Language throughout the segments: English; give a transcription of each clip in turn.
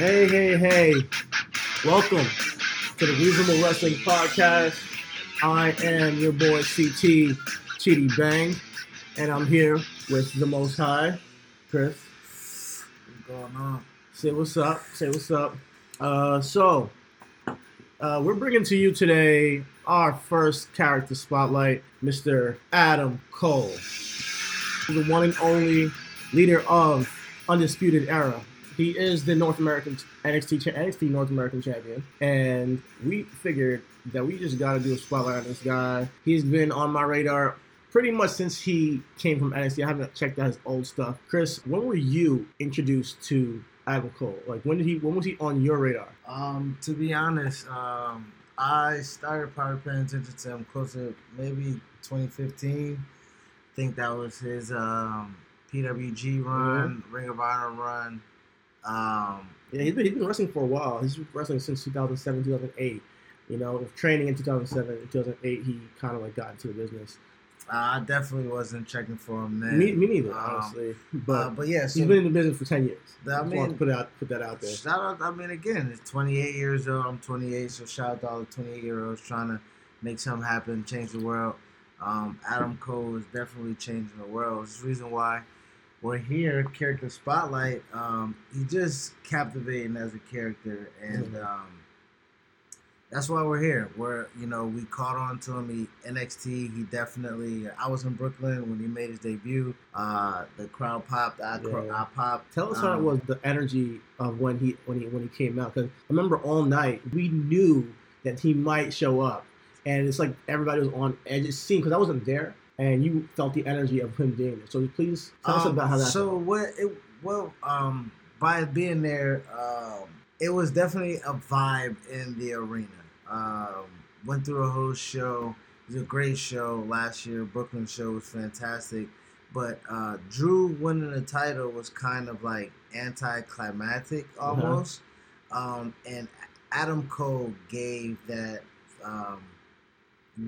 Hey, hey, hey. Welcome to the Reasonable Wrestling Podcast. I am your boy CT Chitty Bang, and I'm here with the Most High, Chris. What's going on? Say what's up. Say what's up. Uh, so, uh, we're bringing to you today our first character spotlight, Mr. Adam Cole, the one and only leader of Undisputed Era. He is the North American NXT NXT North American champion, and we figured that we just got to do a spotlight on this guy. He's been on my radar pretty much since he came from NXT. I haven't checked out his old stuff. Chris, when were you introduced to Adam Cole? Like when did he? When was he on your radar? Um, to be honest, um, I started probably paying attention to him closer maybe 2015. I think that was his um, PWG run, Ring of Honor run. Um, Yeah, he's been, he's been wrestling for a while. He's been wrestling since 2007, 2008. You know, with training in 2007 and 2008, he kind of like got into the business. I definitely wasn't checking for him then. Me, me neither, Um, honestly. Uh, But but yeah, so he's been in the business for 10 years. I mean, put out put that out there. Shout out! I mean, again, it's 28 years old. I'm 28, so shout out to all the 28 year olds trying to make something happen, change the world. Um, Adam Cole is definitely changing the world. It's the reason why we're here. Character spotlight. Um, he just captivating as a character, and Mhm. um, that's why we're here. We're you know we caught on to him. He NXT. He definitely. I was in Brooklyn when he made his debut. Uh, the crowd popped. I, Yeah. I popped. Tell us how it Um, was the energy of when he when he when he came out. Because I remember all night we knew that he might show up, and it's like everybody was on edge. It seemed because I wasn't there, and you felt the energy of him being there. So please tell us Um, about how that. So what? It well, um, by being there, um, it was definitely a vibe in the arena. Um, went through a whole show. It was a great show last year. Brooklyn show was fantastic, but uh, Drew winning the title was kind of like anticlimactic Uh-huh. almost. Um, and Adam Cole gave that um,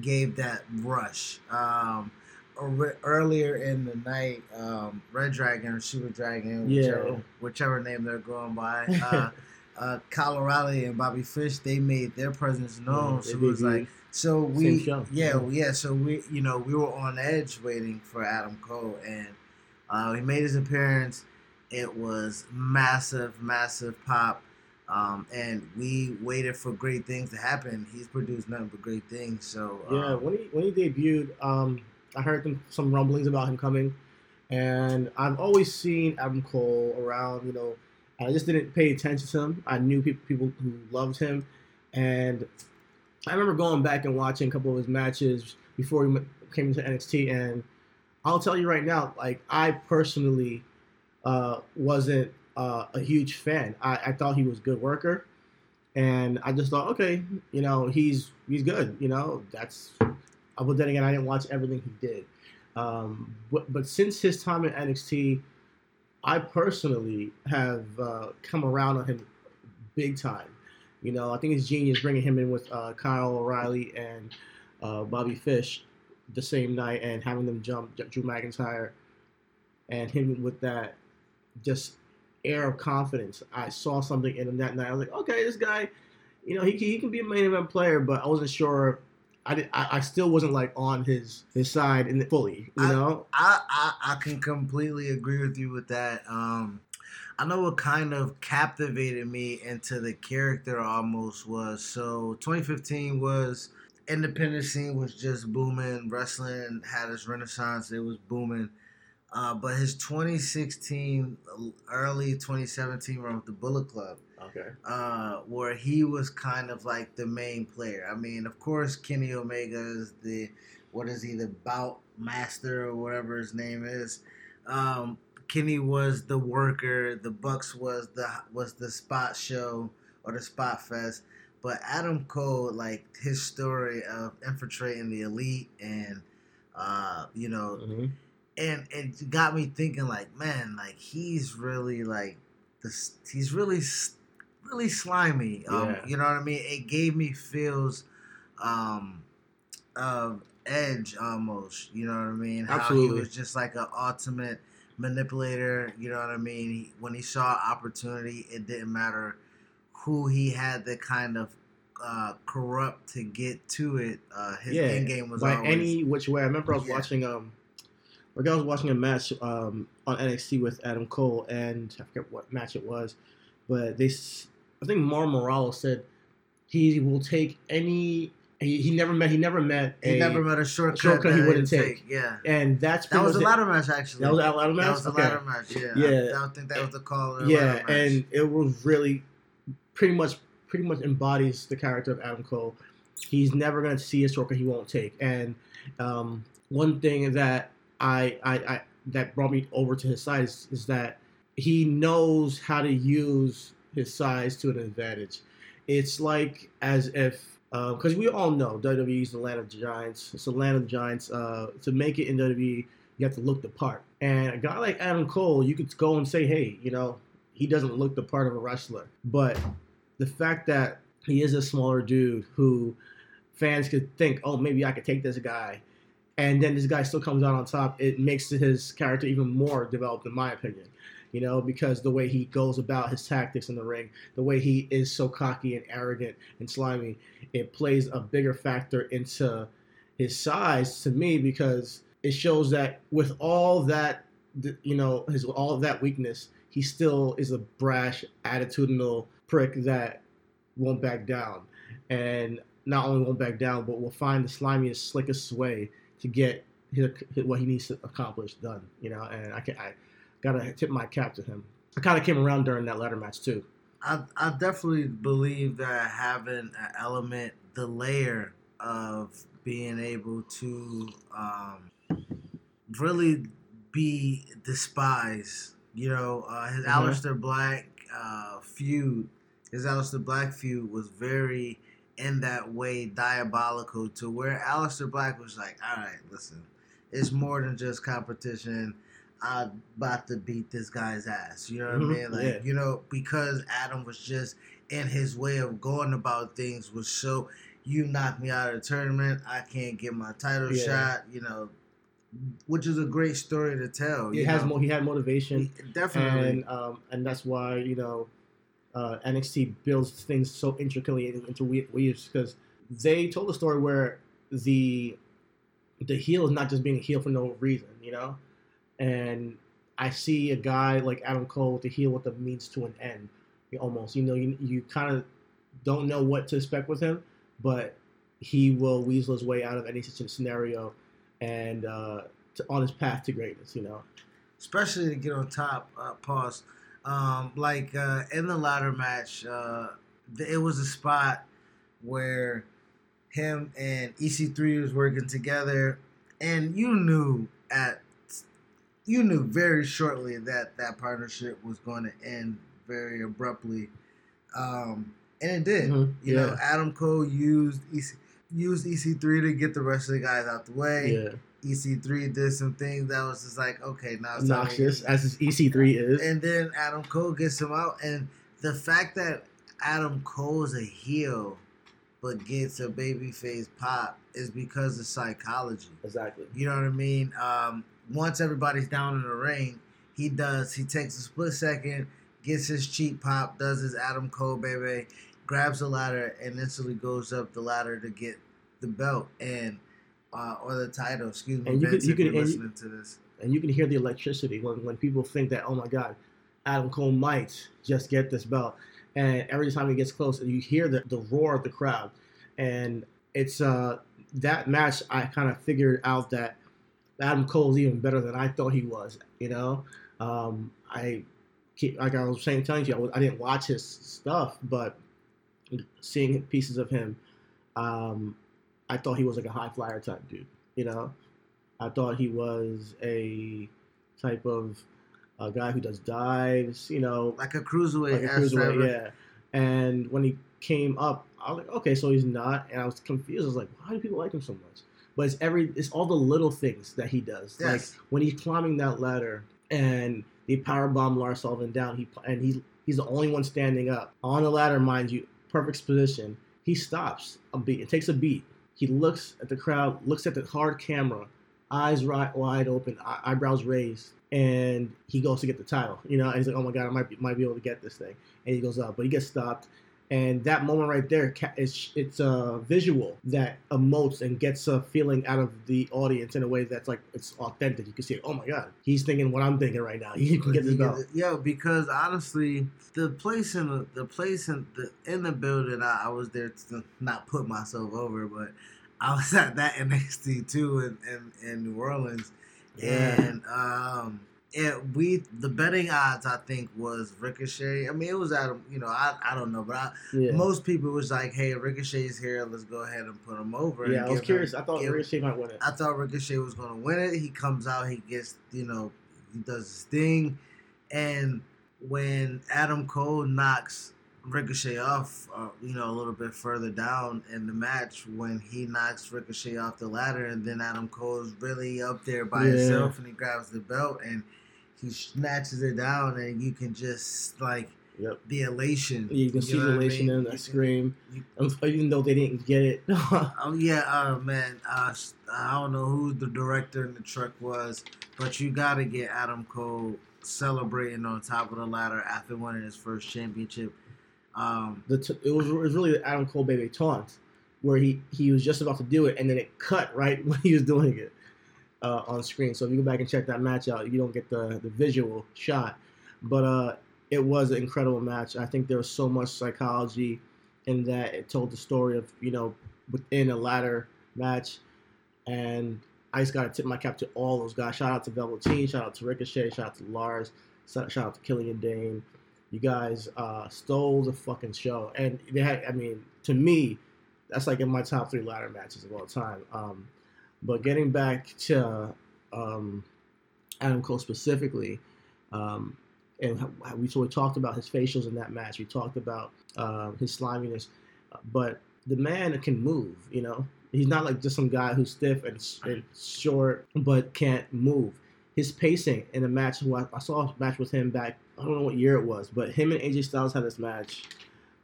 gave that rush. Um, earlier in the night, um, Red Dragon or Super Dragon, Yeah. whichever, whichever name they're going by, uh, uh, Kyle O'Reilly and Bobby Fish, they made their presence known. Yeah, so it was debuted. like, so we, yeah, Yeah. yeah. So we, you know, we were on edge waiting for Adam Cole, and uh, he made his appearance. It was massive, massive pop. Um, and we waited for great things to happen. He's produced nothing but great things. So Yeah, um, when he when he debuted, um, I heard them, some rumblings about him coming, and I've always seen Adam Cole around. You know, I just didn't pay attention to him. I knew people people who loved him, and I remember going back and watching a couple of his matches before he came into NXT, and I'll tell you right now, like I personally uh, wasn't uh, a huge fan. I, I thought he was a good worker, and I just thought, okay, you know, he's he's good. You know, that's. But then again, I didn't watch everything he did. Um, but, but since his time in NXT, I personally have uh, come around on him big time. You know, I think it's genius bringing him in with uh, Kyle O'Reilly and uh, Bobby Fish the same night and having them jump Drew McIntyre and him with that just air of confidence. I saw something in him that night. I was like, okay, this guy, you know, he, he can be a main event player, but I wasn't sure. I, did, I, I still wasn't like on his his side in fully, you I- know. I, I I can completely agree with you with that. Um, I know what kind of captivated me into the character almost was so 2015 was independent scene was just booming. Wrestling had its renaissance. It was booming. Uh, but his 2016, early 2017 run with the Bullet Club, Okay. uh, where he was kind of like the main player. I mean, of course, Kenny Omega is the what is he, the bout master or whatever his name is. Um, Kenny was the worker. The Bucks was the was the spot show or the spot fest. But Adam Cole, like his story of infiltrating the elite and uh, you know, hmm and it got me thinking like man like he's really like this he's really s- really slimy um Yeah. you know what i mean it gave me feels um of edge almost you know what i mean how he was just like an ultimate manipulator. You know what I mean? He, when he saw opportunity, it didn't matter who he had to kind of uh, corrupt to get to it. Uh, his Yeah, end game was by always any which way. I remember I was Yeah. watching um, like I was watching a match um on NXT with Adam Cole, and I forget what match it was, but they, I think Mauro Ranallo said he will take any. He, he never met. He never met. he never met a shortcut, shortcut he wouldn't he'd take. Yeah, and that's that was a ladder match actually. That was a ladder match. That was the Okay. ladder match. Yeah, Yeah. I, I don't think that was the call. Yeah, and it was really pretty much pretty much embodies the character of Adam Cole. He's never going to see a shortcut he won't take. And um, one thing that I, I, I that brought me over to his side is, is that he knows how to use his size to an advantage. It's like as if because we all know WWE is the land of giants. It's the land of giants. Uh, to make it in WWE, you have to look the part. And a guy like Adam Cole, you could go and say, hey, you know, he doesn't look the part of a wrestler. But the fact that he is a smaller dude who fans could think, oh, maybe I could take this guy, and then this guy still comes out on top, it makes his character even more developed, in my opinion. You know, because the way he goes about his tactics in the ring, the way he is so cocky and arrogant and slimy, it plays a bigger factor into his size to me because it shows that with all that, you know, his all that weakness, he still is a brash, attitudinal prick that won't back down, and not only won't back down, but will find the slimiest, slickest way to get his, what he needs to accomplish done. You know, and I can I gotta tip my cap to him. I kind of came around during that ladder match too. I, I definitely believe that having an element, the layer of being able to um, really be despised. You know, uh, his Mhm. Aleister Black uh, feud, his Aleister Black feud was very in that way diabolical to where Aleister Black was like, all right, listen, it's more than just competition. I'm about to beat this guy's ass. You know what Mhm, I mean? Like, yeah. you know, because Adam was just in his way of going about things was so you knocked me out of the tournament, I can't get my title Yeah. shot, you know, which is a great story to tell. He has mo- he had motivation. definitely. and um, and that's why you know uh, NXT builds things so intricately into weaves because they told a story where the the heel is not just being a heel for no reason, you know, and I see a guy like Adam Cole with the heel with means to an end, almost. You know, you you kind of don't know what to expect with him, but he will weasel his way out of any such scenario, and uh, to, on his path to greatness. You know. especially to get on top. Uh, pause. Um, like uh, in the ladder match, uh, it was a spot where him and EC3 was working together, and you knew at you knew very shortly that that partnership was going to end very abruptly, um, and it did. Mhm, You know. Adam Cole used EC, used EC3 to get the rest of the guys out the way. Yeah. EC3 did some things that was just like, okay, now it's obnoxious as his EC3 is. And then Adam Cole gets him out, and the fact that Adam Cole's a heel but gets a babyface pop is because of psychology. exactly. You know what I mean? Um, once everybody's down in the ring, he does. He takes a split second, gets his cheap pop, does his Adam Cole baby, grabs the ladder, and instantly goes up the ladder to get the belt and uh, or the title. Excuse me, And you Vince, could- you could- and you- listening to this. And you can hear the electricity when, when people think that, oh my God, Adam Cole might just get this belt. And every time he gets close, you hear the, the roar of the crowd. And it's uh, that match, I kind of figured out that Adam Cole's even better than I thought he was. You know, um, I keep, like I was saying, telling you, I, was, I didn't watch his stuff, but seeing pieces of him, um, I thought he was like a high flyer type dude. You know, I thought he was a type of a guy who does dives. You know, Like a cruiserweight, like a cruiserweight, yeah. And when he came up, I was like, okay, so he's not, and I was confused. I was like, why do people like him so much? But it's every, it's all the little things that he does. Like Yes. when he's climbing that ladder and they power bomb Lars Sullivan down, he and he he's the only one standing up on the ladder, mind you, perfect position. He stops a beat. It takes a beat. He looks at the crowd, looks at the hard camera eyes right, wide open, eye- eyebrows raised, and he goes to get the title. You know, and he's like, "Oh my god, I might be, might be able to get this thing," and he goes up, but he gets stopped. And that moment right there, it's it's a visual that emotes and gets a feeling out of the audience in a way that's like it's authentic. You can see, oh my god, he's thinking what I'm thinking right now. He can get this belt. Yeah, because honestly, the place in the, the place in the in the building, I, I was there to not put myself over, but I was at that NXT too in in, in New Orleans, Yeah. and um, it we the betting odds I think was Ricochet. I mean, it was Adam. you know I I don't know, but I, Yeah, most people was like, hey, Ricochet's here, let's go ahead and put him over. and yeah. I was give him- curious. I thought give- Ricochet might win it. I thought Ricochet was going to win it. He comes out, he gets, you know, he does his thing. And when Adam Cole knocks Ricochet off, uh, you know, a little bit further down in the match, when he knocks Ricochet off the ladder, and then Adam Cole is really up there by Yeah. himself and he grabs the belt and he snatches it down, and you can just, like, Yep. the elation. You can see the what I elation mean? in You that scream, you- even though they didn't get it. Oh yeah, uh, man. Uh, I don't know who the director in the truck was, but you got to get Adam Cole celebrating on top of the ladder after winning his first championship. Um, the t- it was it was really the Adam Cole baby taunt, where he he was just about to do it, and then it cut right when he was doing it uh, on screen. So if you go back and check that match out, you don't get the the visual shot, but uh, it was an incredible match. I think there was so much psychology in that. It told the story of you know within a ladder match, and I just got to tip my cap to all those guys. Shout out to Velveteen, shout out to Ricochet, shout out to Lars, shout out to Killian Dain. You guys uh, stole the fucking show, and they had. I mean, to me, that's like in my top three ladder matches of all time. Um, but getting back to um, Adam Cole specifically, um, and we so we talked about his facials in that match. We talked about uh, his sliminess, but the man can move. You know, he's not like just some guy who's stiff and, and short but can't move. His pacing in a match. I, I saw a match with him back. I don't know what year it was, but him and AJ Styles had this match,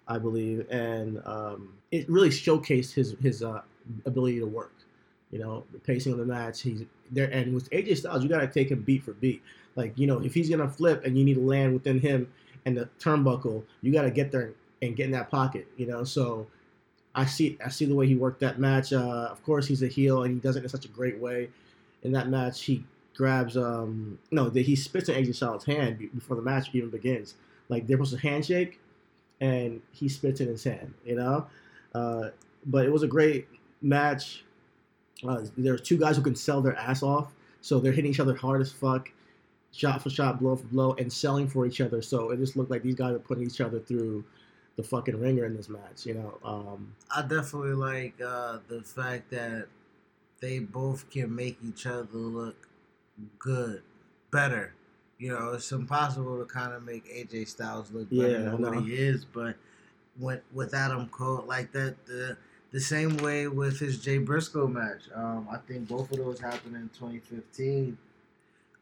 I believe, and um, it really showcased his his uh, ability to work. You know, the pacing of the match. He's there, and with AJ Styles, you got to take him beat for beat. Like you know, if he's gonna flip and you need to land within him and the turnbuckle, you got to get there and get in that pocket. You know, so I see I see the way he worked that match. Uh, of course, he's a heel and he does it in such a great way. In that match, he grabs um no, he spits in AJ Styles' hand before the match even begins. Like there was a handshake, and he spits in his hand. You know, uh, but it was a great match. Uh, there's two guys who can sell their ass off, so they're hitting each other hard as fuck, shot for shot, blow for blow, and selling for each other. So it just looked like these guys are putting each other through the fucking ringer in this match. You know, um, I definitely like uh, the fact that they both can make each other look good, better. You know, it's impossible to kind of make AJ Styles look better Yeah, than what he is, but with with Adam Cole like that, the the same way with his Jay Briscoe match. Um, I think both of those happened in 2015,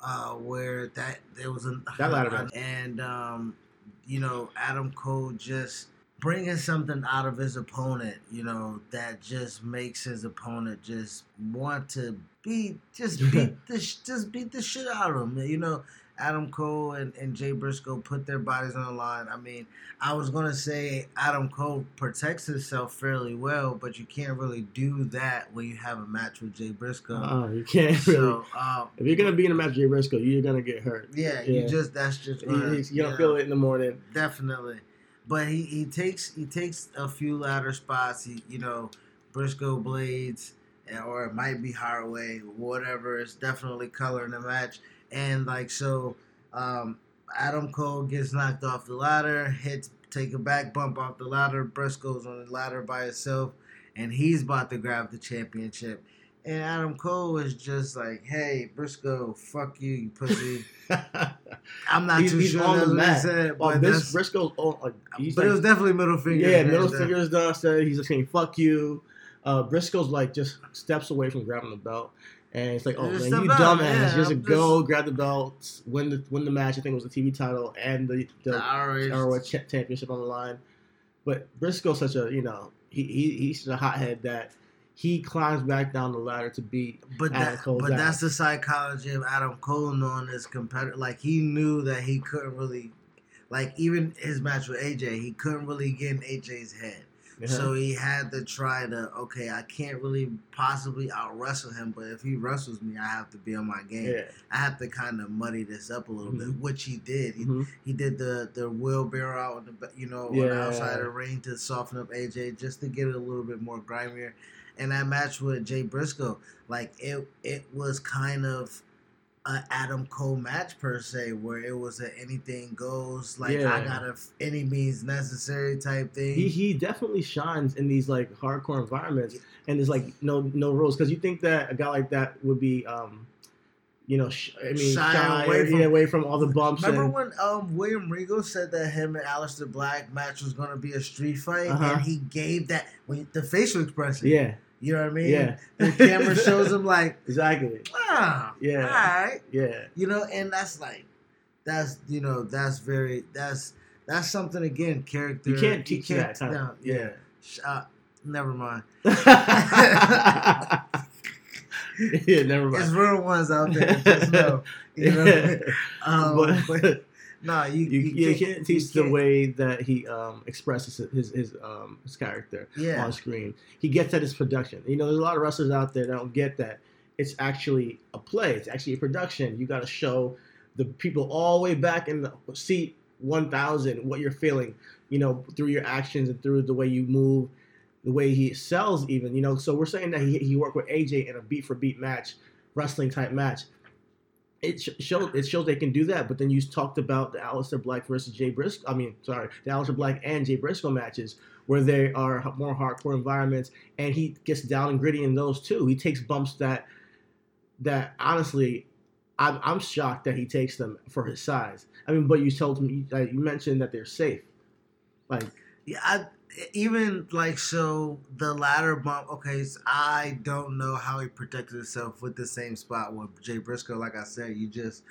uh, where that there was a That ladder match. and um, you know Adam Cole just bringing something out of his opponent, you know, that just makes his opponent just want to beat, just beat the, just beat the shit out of him. You know, Adam Cole and, and Jay Briscoe put their bodies on the line. I mean, I was gonna say Adam Cole protects himself fairly well, but you can't really do that when you have a match with Jay Briscoe. uh, you can't really. So, um, if you're gonna be in a match with Jay Briscoe, you're gonna get hurt. yeah, Yeah. you just that's just You- You're gonna yeah. feel it in the morning. Definitely, but he, he takes he takes a few ladder spots. He you know Briscoe blades, or it might be Hardway, whatever. It's definitely coloring the match, and like so, um, Adam Cole gets knocked off the ladder, hits take a back bump off the ladder. Briscoe's on the ladder by himself, and he's about to grab the championship. And Adam Cole is just like, "Hey, Briscoe, fuck you, you pussy." I'm not He's- too he's sure on that's the what he said, Oh, but this that's, Briscoe's on. Like, but like, it was definitely middle finger. yeah, middle finger fingers down. Said he's just saying "fuck you." Uh, Briscoe's like just steps away from grabbing the belt, and it's like, "Oh man, you dumbass! yeah, just I'm go grab the belt, win the win the match." I think it was the TV title and the the, The ROH. ROH cha- championship on the line. But Briscoe's such a you know he, he he's such a hothead that he climbs back down the ladder to beat. But Adam that, Cole's but ass. that's the psychology of Adam Cole knowing his competitor. Like he knew that he couldn't really, like even his match with AJ, he couldn't really get in AJ's head. Yeah. So he had to try to okay, I can't really possibly out wrestle him, but if he wrestles me, I have to be on my game. yeah. I have to kind of muddy this up a little bit, Mhm. which he did. He, Mhm. he did the the wheelbarrow out in the you know on the outside of the ring to soften up AJ just to get it a little bit more grimier. And that match with Jay Briscoe, like it it was kind of a Adam Cole match per se, where it was a anything goes, like I got a f- any means necessary type thing. He he definitely shines in these like hardcore environments, and there's like no no rules because you think that a guy like that would be, um, you know, sh- I mean, Shy shy, away away, from- from, away from all the bumps. Remember and, when um William Regal said that him and Aleister Black match was gonna be a street fight, Uh-huh. and he gave that when the facial expression. yeah, you know what I mean. yeah, The camera shows him like, exactly. ah, Yeah. all right, Yeah, you know, and that's like, that's you know, that's very that's that's something again, character. you can't teach that. Kind no, of, yeah. Uh, never mind. yeah, never There's mind. real ones out there. Just know, you know. Um, but, but no, you you, you, you can't teach the can't- way that he um, expresses his his um, his character Yeah, on screen. He gets at his production. You know, there's a lot of wrestlers out there that don't get that. It's actually a play. It's actually a production. You got to show the people all the way back in the seat 1,000 what you're feeling. You know, through your actions and through the way you move, the way he sells, even. You know, so we're saying that he, he worked with AJ in a beat for beat match, wrestling type match. It sh- shows it shows they can do that, but then you talked about the Aleister Black versus Jay Briscoe. I mean, sorry, the Aleister Black and Jay Briscoe matches where they are more hardcore environments, and he gets down and gritty in those too. He takes bumps that that honestly, I'm, I'm shocked that he takes them for his size. I mean, but you told me you mentioned that they're safe. Like, Yeah, I, even like so the ladder bump. Okay, so I don't know how he protected himself with the same spot with Jay Briscoe. Like I said, you just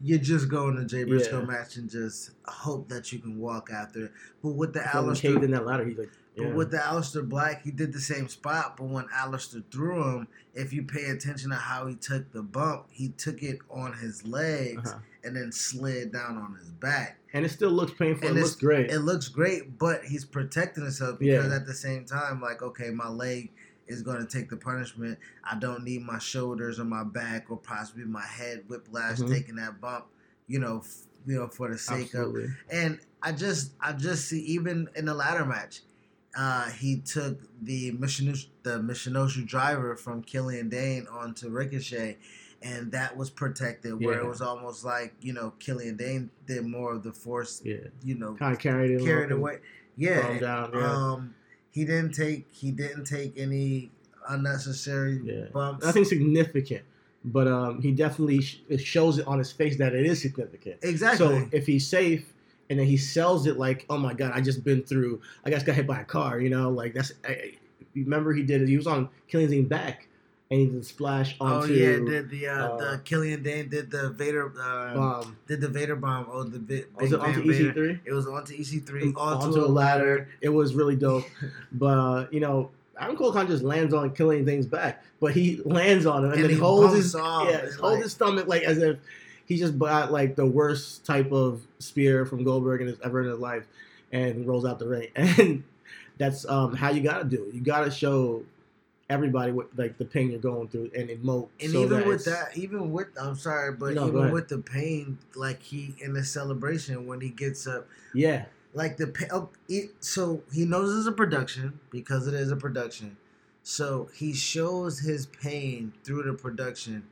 you just go in the Jay Briscoe Yeah. match and just hope that you can walk after. it. But with the so he caved Aleister, in that ladder, he's like, yeah. but with the Aleister Black, he did the same spot. But when Aleister threw him, if you pay attention to how he took the bump, he took it on his legs Uh-huh. And then slid down on his back. and it still looks painful. And it looks great. It looks great, but he's protecting himself because Yeah. at the same time, like, okay, my leg is going to take the punishment. I don't need my shoulders or my back or possibly my head whiplash Mhm. taking that bump. You know, f- you know, for the sake Absolutely. of. And I just, I just see even in the ladder match, uh, he took the Michinoku, the Michinoku driver from Killian Dain onto Ricochet. And that was protected, where it was almost like you know Killian Dain did more of the force Yeah, you know kind of carried it. carried along, away. Calm Yeah. down. Yeah. Um he didn't take he didn't take any unnecessary Yeah. bumps. Nothing significant, but um, he definitely sh- it shows it on his face that it is significant. exactly. So if he's safe and then he sells it like, oh my god, I just been through, I just got hit by a car, you know, like that's. I, I- remember he did it. He was on Killian Dain back, and he did splash oh onto. yeah, did the uh, uh, the Killian Dain did the Vader uh, um, did the Vader bomb oh the bit was it onto Vader. EC3? It was onto EC3 onto, onto a ladder. It was really dope, but uh, you know. Adam Cole kind of just lands on Killian Dain's back, but he lands on him and, And then he holds his off yeah, holds like- his stomach like as if he just bought like the worst type of spear from Goldberg in his, ever in his life, and rolls out the ring. And that's um, how you gotta do it. You gotta show everybody what like the pain you're going through and emote. And so even that with that, even with I'm sorry, but No, even with the pain, like he in the celebration when he gets up, yeah, like the pa- oh, it, so he knows it's a production because it is a production. So he shows his pain through the production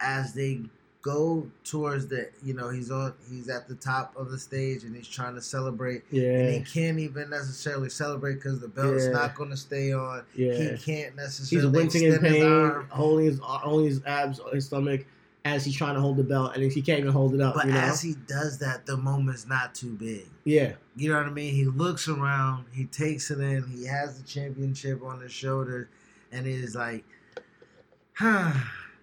as they go towards the you know he's on he's at the top of the stage and he's trying to celebrate Yeah and he can't even necessarily celebrate because the belt's Yeah. not going to stay on yeah. he can't necessarily He's wincing in extend his pain, holding his holding his abs, his stomach, as he's trying to hold the belt, and he can't even hold it up. but you know? as he does that the moment's not too big yeah, You know what I mean? He looks around, he takes it in, he has the championship on his shoulder, and it is like, huh,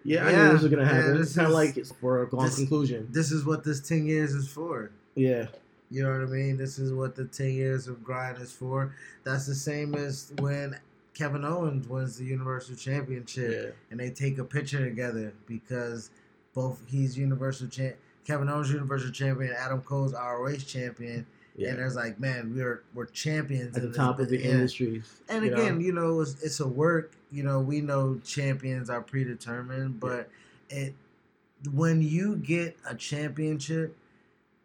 yeah, I Yeah, knew this was gonna yeah, happen. this it's kind of like it's for a this- conclusion. this is what this 10 years is for. Yeah, You know what I mean? This is what the 10 years of grind is for. That's the same as when Kevin Owens wins the Universal Championship, Yeah. and they take a picture together because both he's Universal champ. Kevin Owens Universal Champion, Adam Cole's ROH champion, Yeah. and there's like, man, we're we're champions At the this- top of the yeah. industries. And you know? again, you know, it's, it's a work. You know, we know champions are predetermined, but it when you get a championship,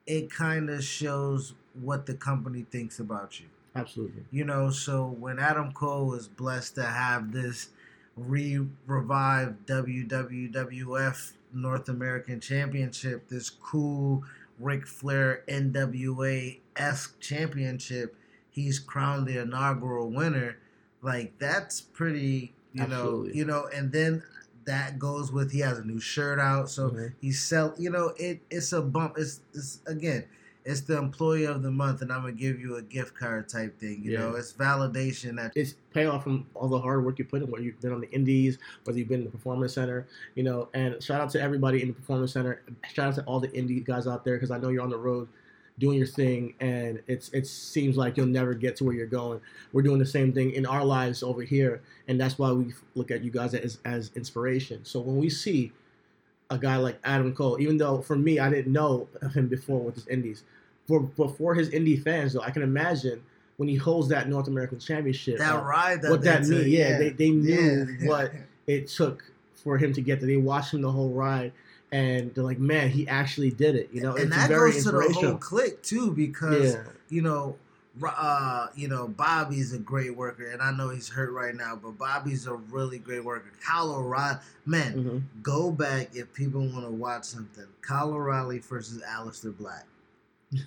it kind of shows what the company thinks about you. absolutely. You know, so when Adam Cole was blessed to have this re revived WWF North American Championship, this cool Ric Flair NWA esque championship, he's crowned the inaugural winner. Like that's pretty, you know, you know, and then that goes with he has a new shirt out, so Mhm. he sell. You know, it it's a bump. It's it's again, it's the employee of the month, and I'm gonna give you a gift card type thing. You Yeah. know, it's validation that it's payoff from all the hard work you put in, whether you've been on the indies, whether you've been in the performance center, you know. And shout out to everybody in the performance center. Shout out to all the indie guys out there because I know you're on the road doing your thing, and it's it seems like you'll never get to where you're going. We're doing the same thing in our lives over here, and that's why we look at you guys as as inspiration. So when we see a guy like Adam Cole, even though for me I didn't know of him before with his indies, for but for his indie fans though, I can imagine when he holds that North American Championship, that uh, ride that what that they mean? took, Yeah, they, they knew yeah. what it took for him to get there. They watched him the whole ride, and they're like, "Man, he actually did it." You know, and it's that very goes to the whole clique too, because yeah, you know, uh, you know, Bobby's a great worker, and I know he's hurt right now, but Bobby's a really great worker. Kyle O'Reilly, man, hmm go back if people want to watch something. Kyle O'Reilly versus Aleister Black.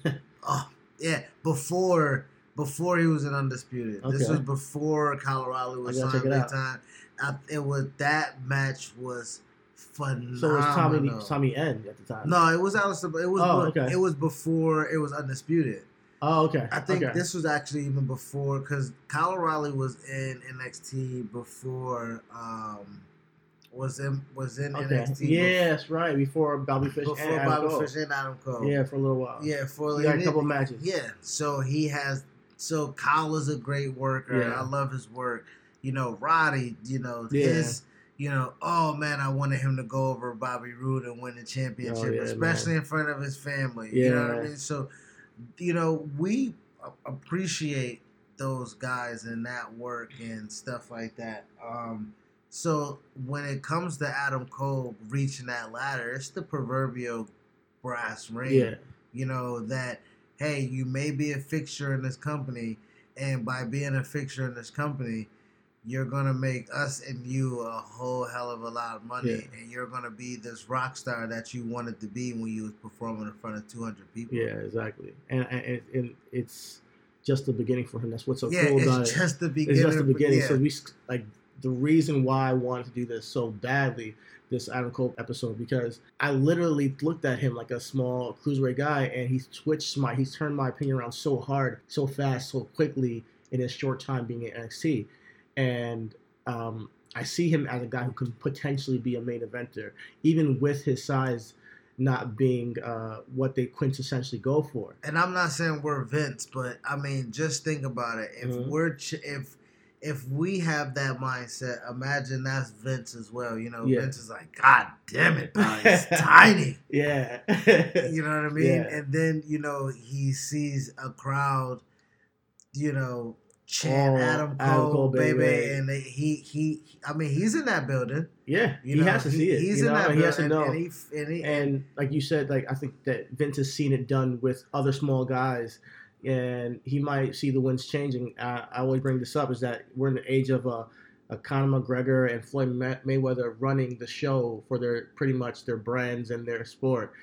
oh yeah, before before he was an undisputed. This was before Kyle O'Reilly was signed big time. I, it was that match was phenomenal. so it was Tommy Tommy End at the time. No, it was Aleister. It was. Oh, okay. It was before it was undisputed. Oh, okay. I think okay. this was actually even before because Kyle O'Reilly was in NXT before. Um, was in was in Okay. NXT. Yes, right. Before Bobby Fish before, and before Adam Bobby Cole. Fish and Adam Cole. Yeah, for a little while. yeah. For a couple it- matches. Yeah, so he has. So Kyle is a great worker. Yeah. I love his work. You know, Roddy. You know Yeah. his. You know, oh man, I wanted him to go over Bobby Roode and win the championship, Oh, yeah, especially in front of his family. You know what I mean? So, you know, we appreciate those guys and that work and stuff like that. Um, so when it comes to Adam Cole reaching that ladder, it's the proverbial brass ring Yeah. you know that hey you may be a fixture in this company and by being a fixture in this company you're gonna make us and you a whole hell of a lot of money Yeah. and you're gonna be this rock star that you wanted to be when you was performing in front of 200 people Yeah, exactly. And, and and it's just the beginning for him. That's what's so yeah cool about it's it. just the beginning It's just the beginning. yeah. So we like the reason why I wanted to do this so badly, this Adam Cole episode, because I literally looked at him like a small cruiserweight guy, and he's switched my, he's turned my opinion around so hard, so fast, so quickly in his short time being at NXT, and um, I see him as a guy who can potentially be a main eventer, even with his size not being uh, what they quintessentially go for. and I'm not saying we're Vince, but I mean, just think about it. If Mhm. we're ch- if if we have that mindset, imagine that's Vince as well. You know, Yeah. Vince is like, God damn it, bro, it's tiny. Yeah. You know what I mean? Yeah. And then you know he sees a crowd, you know, chant Oh, Adam Cole, Adam Cole, baby, baby. and they, he he. I mean, he's in that building. Yeah, You he know, has to he- see it. He's in know? that and he has to building, know. and he and he And like you said, like I think that Vince has seen it done with other small guys, and he might see the winds changing. I, I always bring this up is that we're in the age of uh, uh, Conor McGregor and Floyd Mayweather running the show for their pretty much their brands and their sport.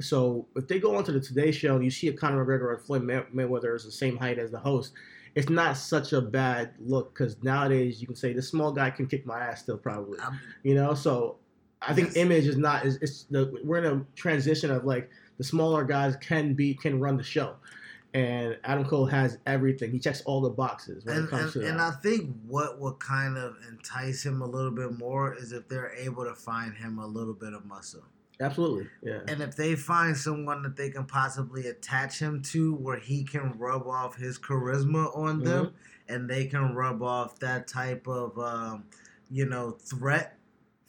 So if they go onto the Today Show and you see a Conor McGregor and Floyd May- Mayweather is the same height as the host, it's not such a bad look because nowadays you can say this small guy can kick my ass still probably I'm- you know so i think Yes. image is not is it's the we're in a transition of like the smaller guys can be can run the show and adam cole has everything he checks all the boxes when and, it comes and, to and that. I think what would kind of entice him a little bit more is if they're able to find him a little bit of muscle. Absolutely, yeah. And if they find someone that they can possibly attach him to where he can rub off his charisma on them Mm-hmm. and they can rub off that type of, um, you know, threat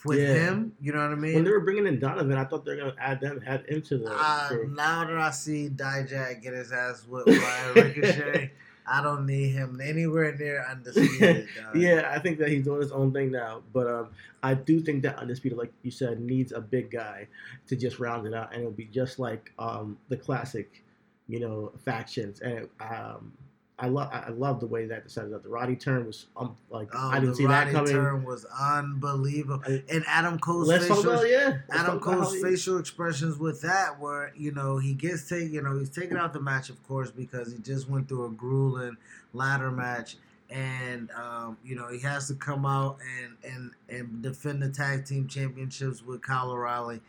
with Yeah. him, you know what I mean? when they were bringing in Donovan, I thought they were gonna add them, add him to the. Uh, now that I see Dijak get his ass whipped by Ricochet, I don't need him anywhere near undisputed. yeah, I think that he's doing his own thing now. But um, I do think that Undisputed, like you said, needs a big guy to just round it out, and it'll be just like um, the classic, you know, factions. And um, I love, I love the way that decided that the Roddy turn was um, like Oh, I didn't see Roddy that coming. turn was unbelievable. And Adam Cole's Let's talk facial about yeah. Let's Adam Cole's facial expressions with that, where you know he gets taken, you know he's taken out the match, of course, because he just went through a grueling ladder match, and um, you know he has to come out and and and defend the tag team championships with Kyle O'Reilly.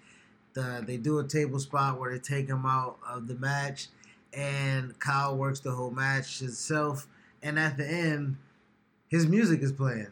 The, they do a table spot where they take him out of the match, and Kyle works the whole match himself, and at the end, his music is playing,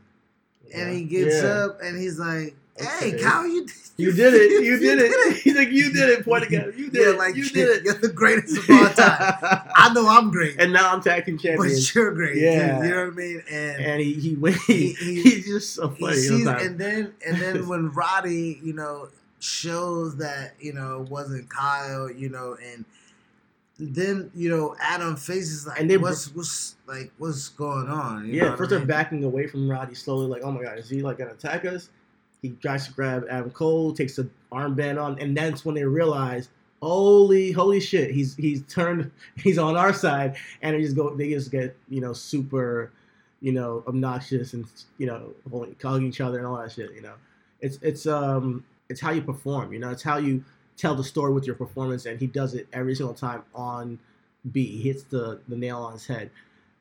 and he gets Yeah. up and he's like. Hey, Okay. Kyle, you You did it. You did it. He's like, you did it. Pointing at him. You did yeah, it. like you did it. You're the greatest of all time. I know I'm great, and now I'm tag team champion. but you're great. Yeah. too, you know what I mean. And, and he he, He- he, he- he's just so funny. sees, and then and then when Roddy, you know, shows that you know it wasn't Kyle, you know, and then you know Adam faces like And they- what's what's like what's going on? You yeah, first I they're backing away from Roddy slowly, like, oh my god, is he like gonna attack us? He tries to grab Adam Cole, takes the armband on, and that's when they realize, holy, holy shit, he's he's turned, he's on our side, and they just go, they just get, you know, super, you know, obnoxious and you know, holding, calling each other and all that shit. You know, it's it's um it's how you perform. You know, it's how you tell the story with your performance, and he does it every single time on beat. He hits the the nail on his head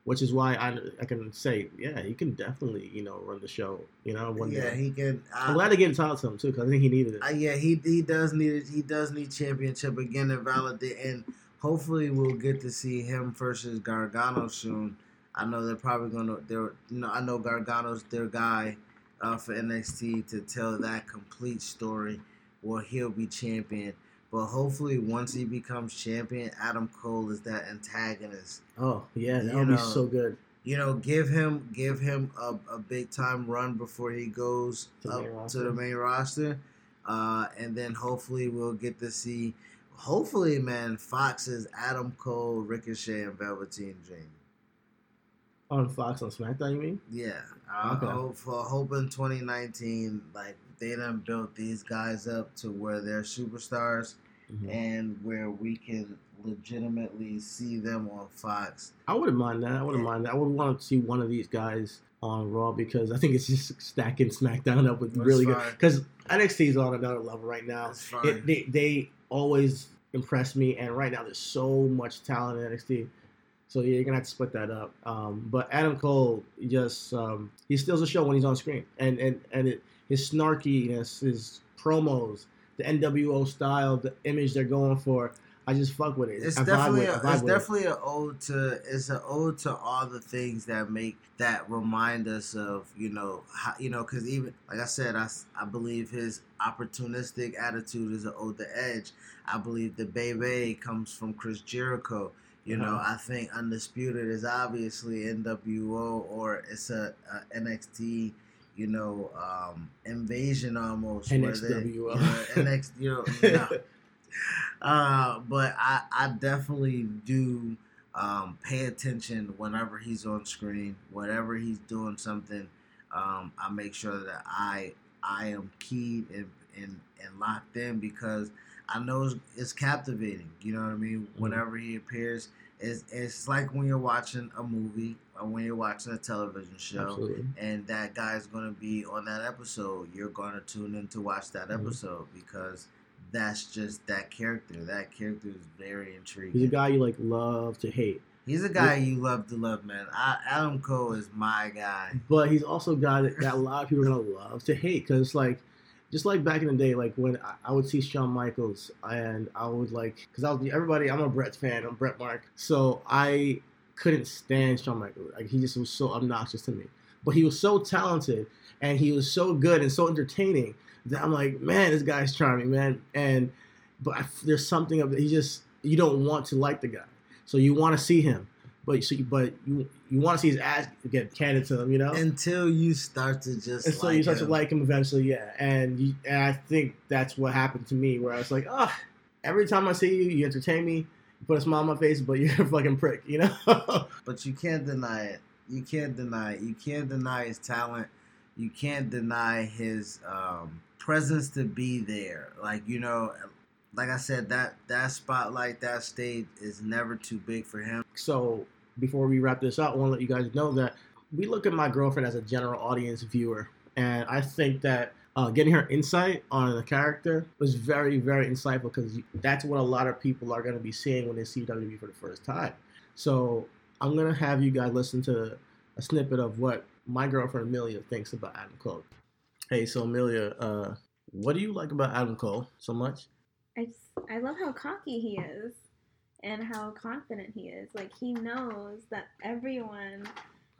which is why I, I can say, yeah, he can definitely, you know, run the show. You know, one yeah, day. he can. I'm glad they get the title to him too, because I think he needed it. Uh, yeah, he he does need it. He does need championship again to validate, and hopefully we'll get to see him versus Gargano soon. I know they're probably gonna. They're you know I know Gargano's their guy uh, for NXT to tell that complete story where he'll be champion. But hopefully, once he becomes champion, Adam Cole is that antagonist. oh yeah, that would be so good. You know, give him give him a, a big time run before he goes To the up to the main roster, uh, and then hopefully we'll get to see. Hopefully, man, Fox's Adam Cole, Ricochet, and Velveteen Dream. On Fox on SmackDown, you mean? Yeah, I Okay. hope for hoping 2019, like they done built these guys up to where they're superstars Mhm. and where we can legitimately see them on Fox. I wouldn't mind that. I wouldn't mind that. I would want to see one of these guys on Raw because I think it's just stacking SmackDown up with That's really good. Because NXT is on another level right now. It, they they always impress me, and right now there's so much talent in NXT. So yeah, you're gonna have to split that up. Um, but Adam Cole just um, he steals the show when he's on screen, and and and it, his snarkiness, his promos, the NWO style, the image they're going for. I just fuck with it. It's I definitely with it. a, it's with it. definitely an ode to it's an ode to all the things that make that remind us of you know how, you know because even like I said I, I believe his opportunistic attitude is an ode to Edge. I believe the Bebe comes from Chris Jericho. You know Uh-huh. I think Undisputed is obviously NWO or it's a, a NXT. You know, um, invasion almost. they- you know, NX, you know, no. Uh, but I, I definitely do um, pay attention whenever he's on screen, whenever he's doing something. Um, I make sure that I I am keyed and, and, and locked in because I know it's, it's captivating. You know what I mean? Mhm. Whenever he appears, it's, it's like when you're watching a movie or when you're watching a television show Absolutely. and that guy's going to be on that episode, you're going to tune in to watch that Mhm. episode because that's just that character. That character is very intriguing. He's a guy you like love to hate, He's a guy you love to love, man. I, Adam Cole is my guy. but he's also a guy that, that a lot of people are gonna love to hate because it's like. Just like back in the day, like when I, would see Shawn Michaels, and I would like, because I was everybody. I'm a Brett fan. I'm Brett Mark, so I couldn't stand Shawn Michaels. Like he just was so obnoxious to me. But he was so talented, and he was so good and so entertaining that I'm like, man, this guy's charming, man. And but I, there's something of. He just you don't want to like the guy, so you want to see him, but so you, but you you want to see his ass get handed to him, you know. Until you start to just so like you start to like him eventually, yeah. And you, and I think that's what happened to me, where I was like, oh, every time I see you, you entertain me, you put a smile on my face, but you're a fucking prick, you know. but you can't deny it. You can't deny it. You can't deny his talent. You can't deny his um, presence to be there. Like you know, like I said, that that spotlight, that stage is never too big for him. so before we wrap this up, I want to let you guys know that we look at my girlfriend as a general audience viewer, and I think that uh, getting her insight on the character was very, very insightful because that's what a lot of people are going to be seeing when they see WWE for the first time. So I'm going to have you guys listen to a snippet of what my girlfriend Amelia thinks about Adam Cole. Hey, so Amelia, uh, what do you like about Adam Cole so much? I just, I love how cocky he is and how confident he is. Like he knows that everyone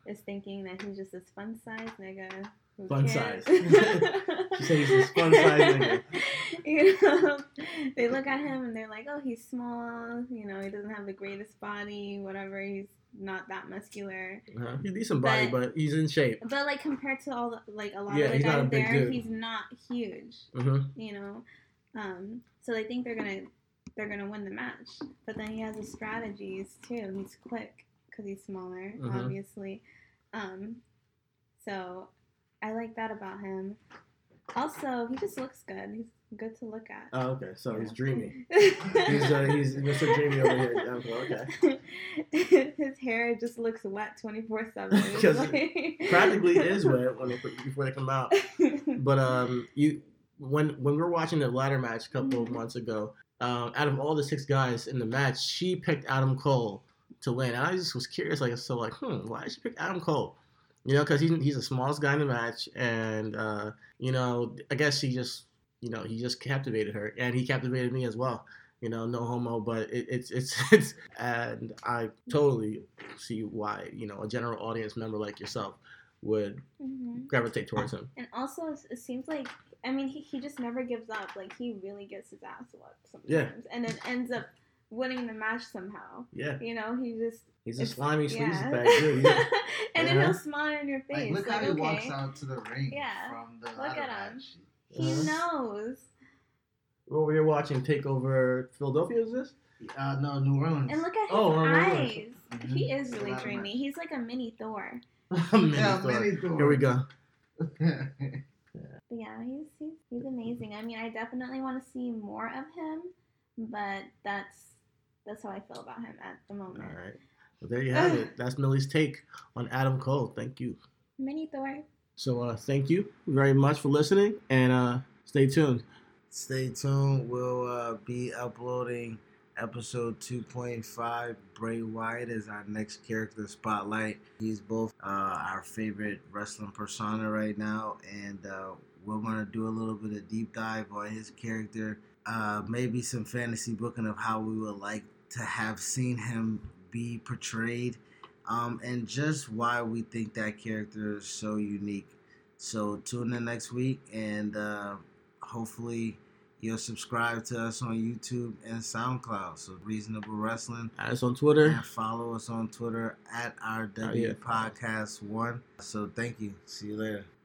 is thinking that he's just this fun size nigga. Fun size. She said he's this fun size nigga. you know, they look at him and they're like, "Oh, he's small. You know, he doesn't have the greatest body. Whatever. He's not that muscular." Uh-huh. He's decent body, but, he's in shape. But like compared to all the like a lot Yeah, of the guys there, dude. he's not huge hmm you know. Um, so they think they're gonna they're gonna win the match, but then he has his strategies too. He's quick because he's smaller, Mhm. obviously. Um, so I like that about him. Also, he just looks good. He's good to look at. Oh, okay. So he's Yeah. dreamy. He's uh, he's Mr. Dreamy over here. Adam Okay. His hair just looks wet twenty four seven. Because Practically is wet when they put, before they come out. But um, you when when we were watching the ladder match a couple of months ago, um, out of all the six guys in the match, she picked Adam Cole to win. And I just was curious, like so, like, hmm, why did she pick Adam Cole? You know, because he's he's the smallest guy in the match, and uh, you know, I guess she just, you know, he just captivated her, and he captivated me as well. You know, no homo, but it, it's it's it's, and I totally see why you know a general audience member like yourself would Mhm. gravitate towards him. And also, it seems like I mean, he, he just never gives up. Like he really gets his ass whooped sometimes, Yeah. and then ends up winning the match somehow. Yeah, You know, he just he's a it's- slimy sleazy yeah. bag dude. He's- and then Uh-huh. he'll smile in your Like, face. look Like, how he okay, walks out to the ring Yeah. from the Look ladder at him. match. he Uh-huh. knows. We're here watching Takeover Philadelphia. Is this? Uh, no, New Orleans. And look at his Oh, right, right, eyes. right. Mhm. He is really dreamy. He's like a mini Thor. Mini yeah, Thor. mini Thor. Here we go. But yeah, he's, he's he's amazing. I mean, I definitely want to see more of him, but that's that's how I feel about him at the moment. right. Well, there you have it. That's Millie's take on Adam Cole. Thank you. Mini Thor. So, uh, thank you very much for listening, and uh, stay tuned. Stay tuned. We'll uh, be uploading episode 2.5. Bray Wyatt is our next character spotlight. He's both uh, our favorite wrestling persona right now, and uh, we're going to do a little bit of deep dive on his character. Uh, maybe some fantasy booking of how we would like to have seen him be portrayed, um, and just why we think that character is so unique. So tune in next week, and uh, hopefully you'll subscribe to us on YouTube and SoundCloud. So Reasonable Wrestling. Add us on Twitter. And follow us on Twitter at our Oh, W yeah. Podcast One. So thank you. See you later.